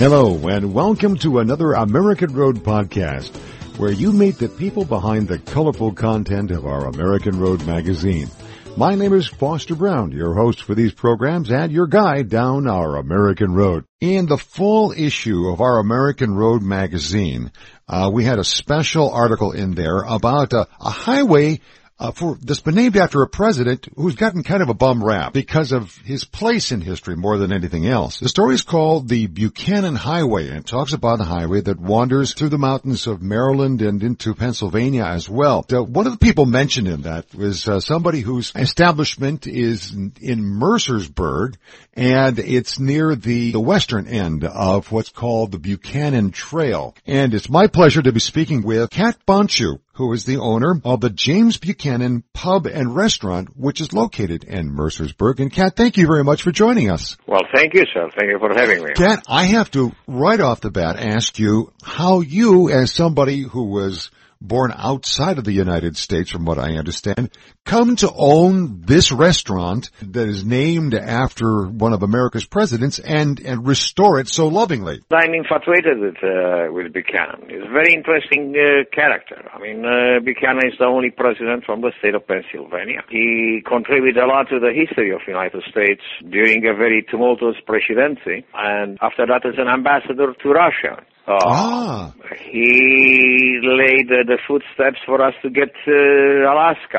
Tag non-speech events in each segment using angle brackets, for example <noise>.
Hello and welcome to another American Road podcast where you meet the people behind the colorful content of our American Road magazine. My name is Foster Braun, your host for these programs and your guide down our American Road. In the fall issue of our American Road magazine, uh, we had a special article in there about a, a highway uh, for that's been named after a president who's gotten kind of a bum rap because of his place in history more than anything else. The story is called the Buchanan Highway and it talks about a highway that wanders through the mountains of Maryland and into Pennsylvania as well. So one of the people mentioned in that was uh, somebody whose establishment is in, Mercersburg and it's near the, the western end of what's called the Buchanan Trail. And it's my pleasure to be speaking with Cat Bonciu, who is the owner of the James Buchanan Pub and Restaurant, which is located in Mercersburg. And Cat, thank you very much for joining us. Well, thank you, sir. Thank you for having me. Cat, I have to right off the bat ask you how you, as somebody who was born outside of the United States, from what I understand, come to own this restaurant that is named after one of America's presidents and, and restore it so lovingly. I'm infatuated with, uh, with Buchanan. He's a very interesting uh, character. I mean, uh, Buchanan is the only president from the state of Pennsylvania. He contributed a lot to the history of the United States during a very tumultuous presidency, and after that as an ambassador to Russia. Uh, Ah. He laid uh, the footsteps for us to get to Alaska.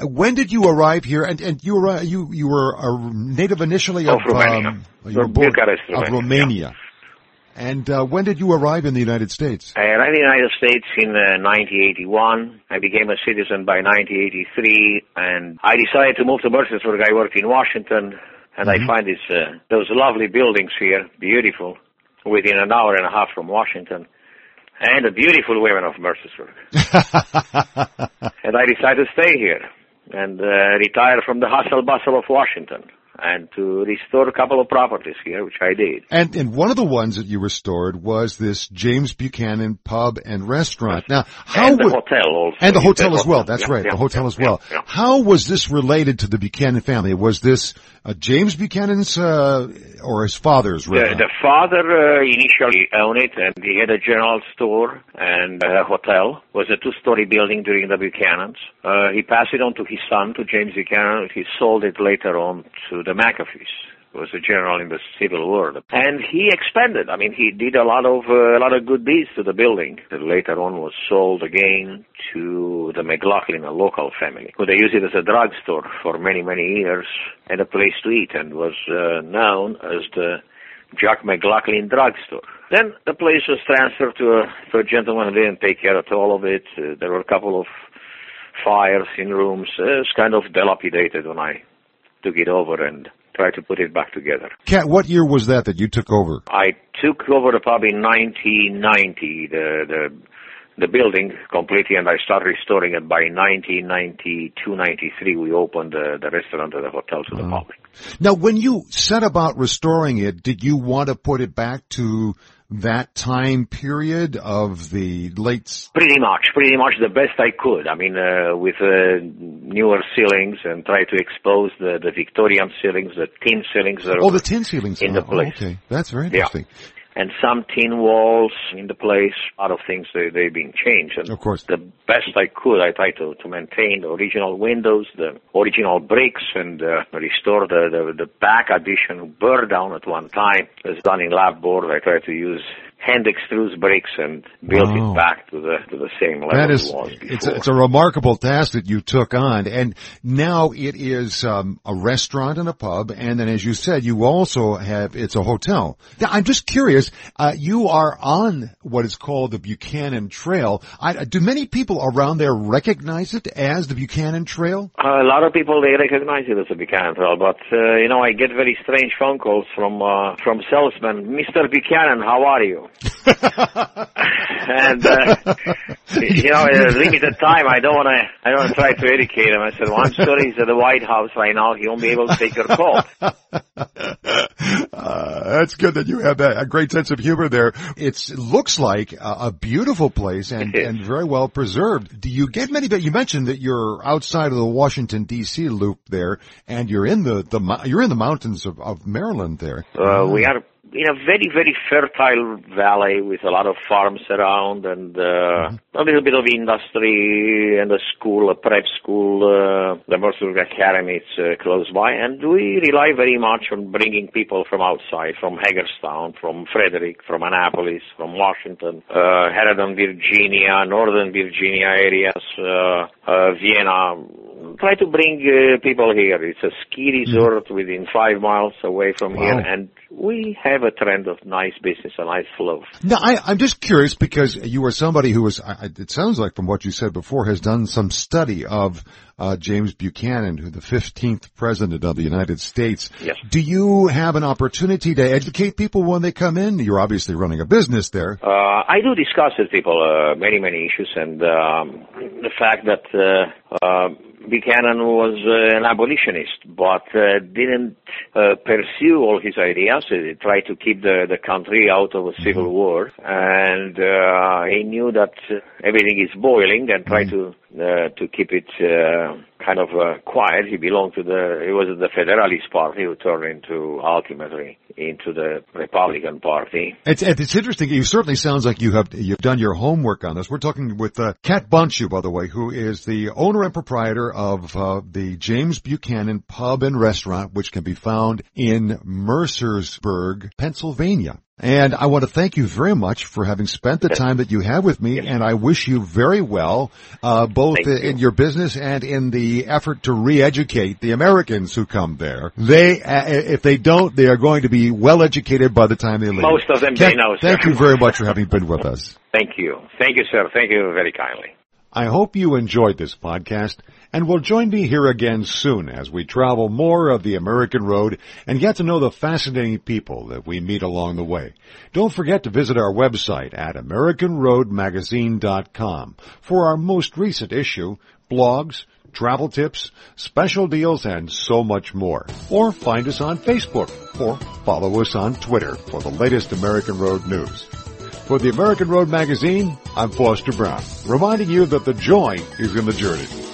Uh, When did you arrive here? And, and you were, you, you were a native initially of, Of Romania. um, you were born Bucharest, of Romania, Romania. And, uh, when did you arrive in the United States? I arrived in the United States in uh, 1981. I became a citizen by 1983, and I decided to move to Mercersburg. I worked in Washington, and I find this, uh, those lovely buildings here, beautiful, within an hour and a half from Washington, and the beautiful women of Mercersburg. <laughs> and I decided to stay here and uh, retire from the hustle bustle of Washington and to restore a couple of properties here, which I did. And and one of the ones that you restored was this James Buchanan pub and restaurant. Now, how and the would- hotel also. and the hotel as well. That's Yeah, right, yeah, the hotel as well. yeah, yeah. How was this related to the Buchanan family? Was this uh, James Buchanan's uh, or his father's? The, the father uh, initially owned it, and he had a general store and a hotel. It was a two-story building during the Buchanans. Uh, he passed it on to his son, to James Buchanan. He sold it later on to the McAfees. Was a general in the civil war, and he expanded. I mean, he did a lot of uh, a lot of good deeds to the building. That later on was sold again to the McLaughlin, a local family, who they used it as a drugstore for many many years and a place to eat, and was uh, known as the Jack McLaughlin drugstore. Then the place was transferred to a, a gentleman who didn't take care of all of it. Uh, there were a couple of fires in rooms. Uh, it's kind of dilapidated when I took it over and tried to put it back together. Cat, what year was that that you took over? I took over the pub in 1990, the, the, the building completely, and I started restoring it by 1992, 93. We opened the, the restaurant and the hotel to the uh-huh. public. Now, when you set about restoring it, did you want to put it back to that time period of the late? Pretty much, pretty much the best I could. I mean, uh, with uh, newer ceilings and try to expose the, the Victorian ceilings, the tin ceilings. That Oh, the tin ceilings. In the Oh, place. Okay, that's very interesting. And some tin walls in the place. A lot of things they they've been changed. And Of course. the best I could, I tried to to maintain the original windows, the original bricks, and uh, restore the, the the back addition burned down at one time. It was done in lab board. I tried to use hand extrudes bricks and built Wow. it back to the to the same level That is, it it's a, it's a remarkable task that you took on, and now it is um, a restaurant and a pub, and then as you said, you also have it's a hotel. Now, I'm just curious. Uh, you are on what is called the Buchanan Trail. I, do many people around there recognize it as the Buchanan Trail? Uh, a lot of people they recognize it as the Buchanan trail, but uh, you know I get very strange phone calls from uh, from salesmen. Mr. Buchanan, how are you? <laughs> and uh, you know, in a limited time, I don't want to. I don't wanna try to educate him. I said, "Well, I'm sorry, he's at the White House right now. He won't be able to take your call." <laughs> Uh, that's good that you have that, a great sense of humor there. It's, it looks like a, a beautiful place and, and very well preserved. Do you get many, But you mentioned that you're outside of the Washington DC loop there and you're in the, the, you're in the mountains of, of Maryland there. Uh, we are in a very, very fertile valley with a lot of farms around and uh, mm-hmm. a little bit of industry and a school, a prep school, uh, the Mercer Academy is uh, close by. And we rely very much on bringing people from outside, from Hagerstown, from Frederick, from Annapolis, from Washington, uh, Haddon, Virginia, Northern Virginia areas, uh, uh, Vienna, try to bring uh, people here. It's a ski mm-hmm. resort mm-hmm. within five miles away from wow. here, and we have a trend of nice business, a nice flow. Now, I, am just curious because you are somebody who was, I, it sounds like from what you said before, has done some study of uh, James Buchanan, who the 15th president of the United States. Yes. Do you have an opportunity to educate people when they come in? You're obviously running a business there. Uh, I do discuss with people uh, many, many issues, and um, the fact that uh, uh, Buchanan was uh, an abolitionist, but uh, didn't uh, pursue all his ideas. He tried to keep the, the country out of a civil mm-hmm. war, and uh, he knew that everything is boiling, and tried mm-hmm. to uh, to keep it uh, kind of uh, quiet. He belonged to the, he was in the Federalist Party who turned into ultimately into the Republican Party. It's, it's interesting. You certainly sounds like you have, you've done your homework on this. We're talking with uh, Cat Bonciu, by the way, who is the owner and proprietor of uh, the James Buchanan Pub and Restaurant, which can be found in Mercersburg, Pennsylvania. And I want to thank you very much for having spent the time that you have with me, and I wish you very well, uh, both you. in your business and in the effort to re-educate the Americans who come there. They, uh, if they don't, they are going to be well educated by the time they leave. Most of them Ken, know. Thank you very much for having been with us. <laughs> Thank you. Thank you, sir. Thank you very kindly. I hope you enjoyed this podcast and will join me here again soon as we travel more of the American road and get to know the fascinating people that we meet along the way. Don't forget to visit our website at AmericanRoadMagazine.com for our most recent issue, blogs, travel tips, special deals, and so much more. Or find us on Facebook or follow us on Twitter for the latest American Road news. For the American Road Magazine, I'm Foster Braun, reminding you that the joy is in the journey.